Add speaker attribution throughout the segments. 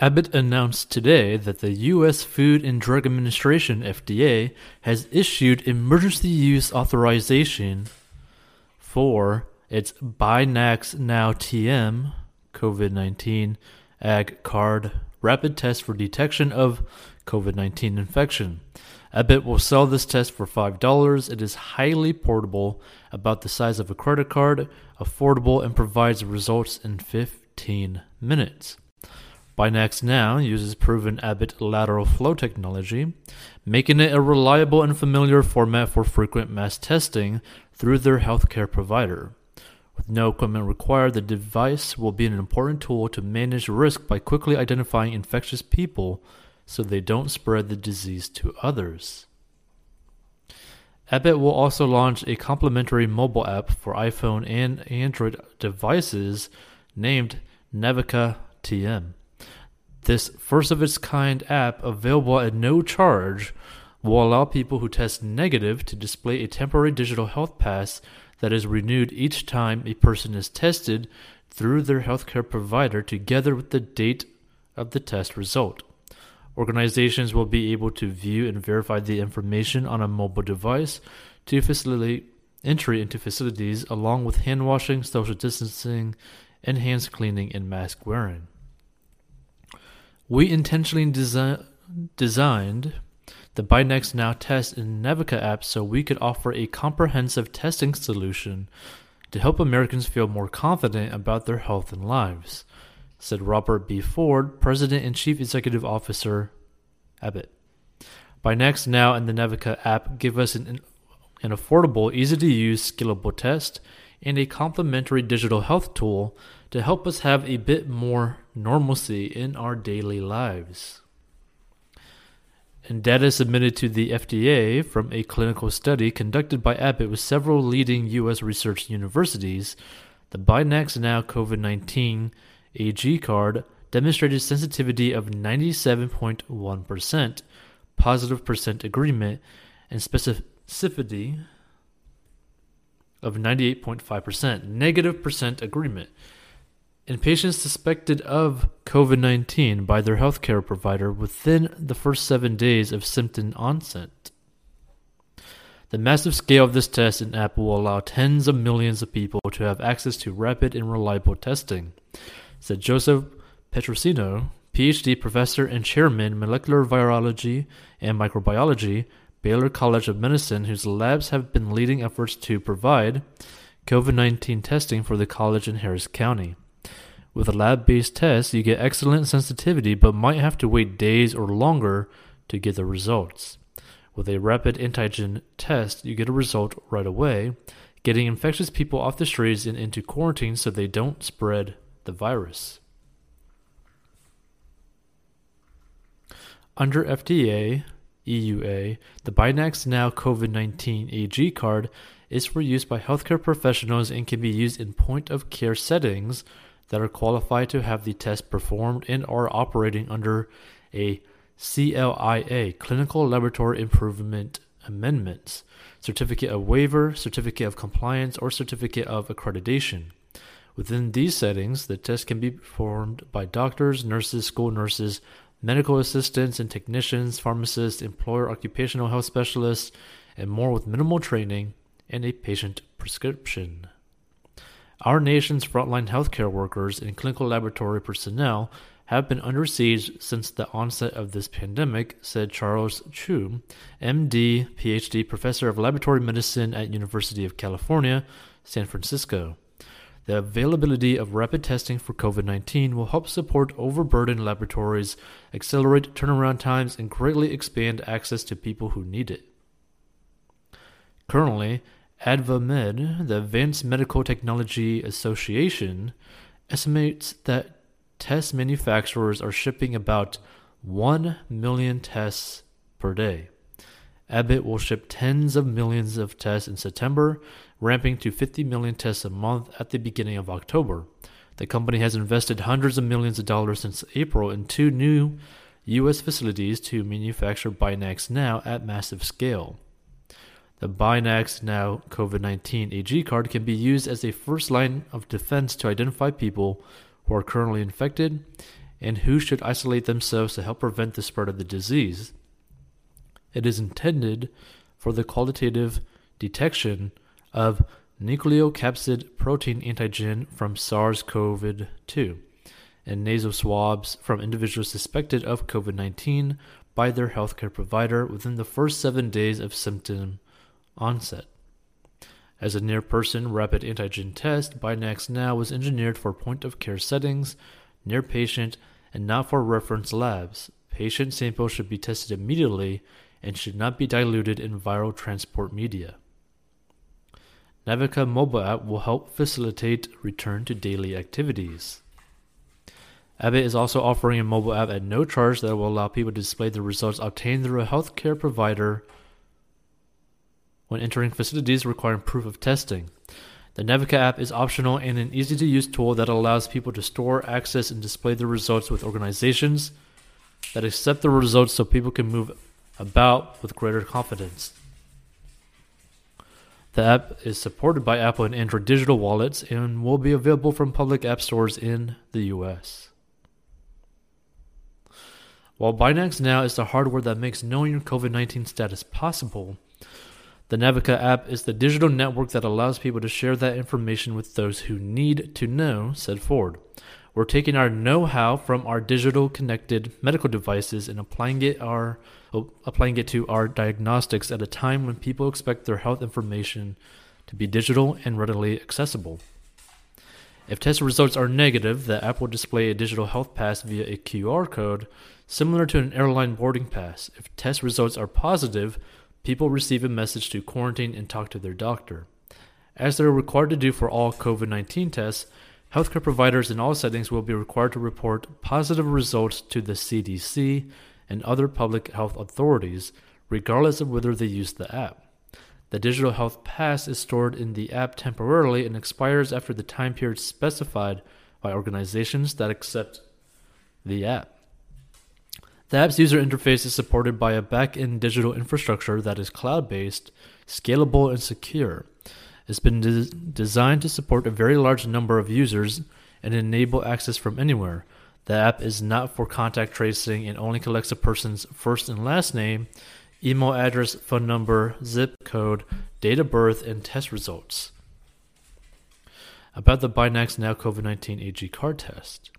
Speaker 1: Abbott announced today that the U.S. Food and Drug Administration (FDA) has issued emergency use authorization for its Binax Now TM COVID-19 Ag Card rapid test for detection of COVID-19 infection. Abbott will sell this test for $5. It is highly portable, about the size of a credit card, affordable, and provides results in 15 minutes. Binax Now uses proven Abbott lateral flow technology, making it a reliable and familiar format for frequent mass testing through their healthcare provider. With no equipment required, the device will be an important tool to manage risk by quickly identifying infectious people so they don't spread the disease to others. Abbott will also launch a complementary mobile app for iPhone and Android devices named Navica TM. This first of its kind app, available at no charge, will allow people who test negative to display a temporary digital health pass that is renewed each time a person is tested through their healthcare provider together with the date of the test result. Organizations will be able to view and verify the information on a mobile device to facilitate entry into facilities along with hand washing, social distancing, hands cleaning and mask wearing. We intentionally desi- designed the Binax Now test and Navica app so we could offer a comprehensive testing solution to help Americans feel more confident about their health and lives, said Robert B. Ford, President and Chief Executive Officer, Abbott. Binax Now and the Navica app give us an, an affordable, easy to use, scalable test and a complementary digital health tool to help us have a bit more normalcy in our daily lives. And data submitted to the FDA from a clinical study conducted by Abbott with several leading U.S. research universities, the Binax Now COVID 19 AG card demonstrated sensitivity of 97.1%, positive percent agreement, and specificity of 98.5%, negative percent agreement. In patients suspected of COVID 19 by their healthcare provider within the first seven days of symptom onset. The massive scale of this test and app will allow tens of millions of people to have access to rapid and reliable testing, said Joseph Petrosino, PhD professor and chairman, molecular virology and microbiology, Baylor College of Medicine, whose labs have been leading efforts to provide COVID 19 testing for the college in Harris County. With a lab based test, you get excellent sensitivity but might have to wait days or longer to get the results. With a rapid antigen test, you get a result right away, getting infectious people off the streets and into quarantine so they don't spread the virus. Under FDA, EUA, the Binax Now COVID 19 AG card is for use by healthcare professionals and can be used in point of care settings that are qualified to have the test performed and are operating under a CLIA, Clinical Laboratory Improvement Amendments, Certificate of Waiver, Certificate of Compliance, or Certificate of Accreditation. Within these settings, the test can be performed by doctors, nurses, school nurses, medical assistants and technicians, pharmacists, employer occupational health specialists, and more with minimal training and a patient prescription. Our nation's frontline healthcare workers and clinical laboratory personnel have been under siege since the onset of this pandemic, said Charles Chiu, MD, PhD, professor of laboratory medicine at University of California, San Francisco. The availability of rapid testing for COVID 19 will help support overburdened laboratories, accelerate turnaround times, and greatly expand access to people who need it. Currently, AdvaMed, the Advanced Medical Technology Association, estimates that test manufacturers are shipping about 1 million tests per day. Abbott will ship tens of millions of tests in September, ramping to 50 million tests a month at the beginning of October. The company has invested hundreds of millions of dollars since April in two new U.S. facilities to manufacture Binax Now at massive scale. The Binax Now COVID 19 AG card can be used as a first line of defense to identify people who are currently infected and who should isolate themselves to help prevent the spread of the disease. It is intended for the qualitative detection of nucleocapsid protein antigen from SARS CoV 2 and nasal swabs from individuals suspected of COVID 19 by their healthcare provider within the first seven days of symptom onset. As a near person rapid antigen test, Binax Now was engineered for point of care settings, near patient, and not for reference labs. Patient samples should be tested immediately and should not be diluted in viral transport media. Navica mobile app will help facilitate return to daily activities. Abbott is also offering a mobile app at no charge that will allow people to display the results obtained through a healthcare provider when entering facilities requiring proof of testing. The Navica app is optional and an easy to use tool that allows people to store, access, and display the results with organizations that accept the results so people can move about with greater confidence. The app is supported by Apple and Android digital wallets and will be available from public app stores in the US. While Binax Now is the hardware that makes knowing your COVID 19 status possible, the Navica app is the digital network that allows people to share that information with those who need to know, said Ford. We're taking our know how from our digital connected medical devices and applying it, our, oh, applying it to our diagnostics at a time when people expect their health information to be digital and readily accessible. If test results are negative, the app will display a digital health pass via a QR code similar to an airline boarding pass. If test results are positive, people receive a message to quarantine and talk to their doctor. As they're required to do for all COVID 19 tests, healthcare providers in all settings will be required to report positive results to the CDC and other public health authorities, regardless of whether they use the app. The digital health pass is stored in the app temporarily and expires after the time period specified by organizations that accept the app. The app's user interface is supported by a back end digital infrastructure that is cloud based, scalable, and secure. It's been de- designed to support a very large number of users and enable access from anywhere. The app is not for contact tracing and only collects a person's first and last name email address, phone number, zip code, date of birth, and test results. About the Binax Now COVID 19 AG card test.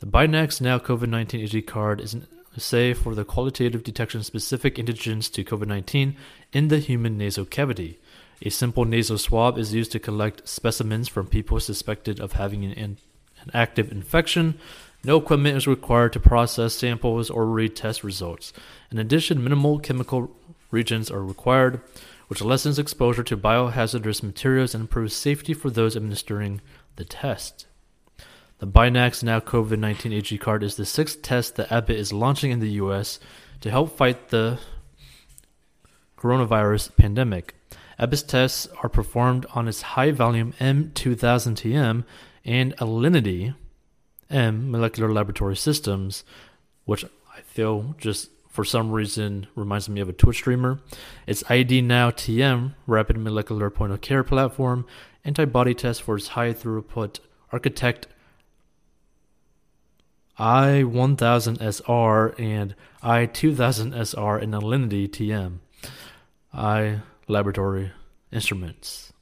Speaker 1: The Binax Now COVID 19 AG card is an assay for the qualitative detection specific antigens to COVID 19 in the human nasal cavity. A simple nasal swab is used to collect specimens from people suspected of having an, an active infection no equipment is required to process samples or read test results. In addition, minimal chemical reagents are required, which lessens exposure to biohazardous materials and improves safety for those administering the test. The Binax Now COVID 19 AG card is the sixth test that Abbott is launching in the US to help fight the coronavirus pandemic. Abbott's tests are performed on its high volume M2000TM and Alinity M molecular laboratory systems, which I feel just for some reason reminds me of a Twitch streamer. It's ID Now TM, rapid molecular point of care platform, antibody test for its high throughput architect I1000SR and I2000SR in Alinity TM. I laboratory instruments.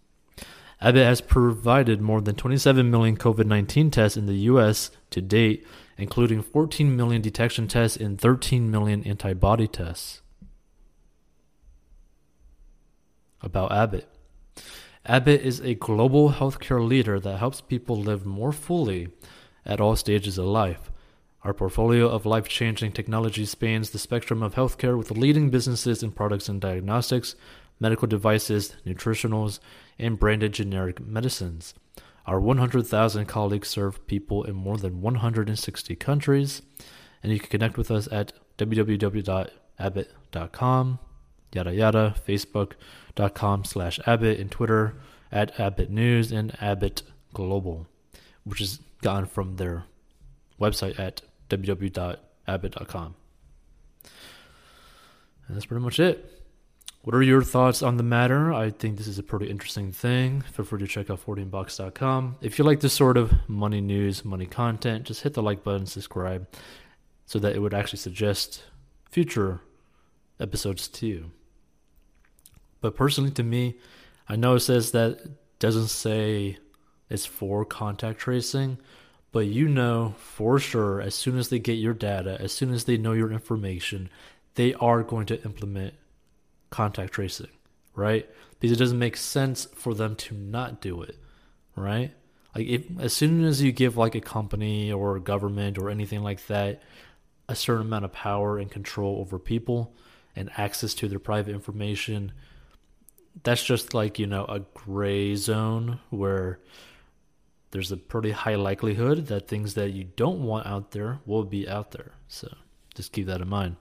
Speaker 1: Abbott has provided more than 27 million COVID 19 tests in the U.S. to date, including 14 million detection tests and 13 million antibody tests. About Abbott Abbott is a global healthcare leader that helps people live more fully at all stages of life. Our portfolio of life changing technology spans the spectrum of healthcare with leading businesses in products and diagnostics, medical devices, nutritionals, and branded generic medicines. Our 100,000 colleagues serve people in more than 160 countries, and you can connect with us at www.abbott.com, yada yada, facebook.com slash Abbott, and Twitter at Abbott News and Abbott Global, which is gotten from their website at www.abbott.com. And that's pretty much it. What are your thoughts on the matter? I think this is a pretty interesting thing. Feel free to check out 14box.com. If you like this sort of money news, money content, just hit the like button, subscribe, so that it would actually suggest future episodes to you. But personally, to me, I know it says that doesn't say it's for contact tracing, but you know for sure as soon as they get your data, as soon as they know your information, they are going to implement contact tracing, right? Because it doesn't make sense for them to not do it, right? Like if as soon as you give like a company or a government or anything like that a certain amount of power and control over people and access to their private information, that's just like, you know, a gray zone where there's a pretty high likelihood that things that you don't want out there will be out there. So just keep that in mind.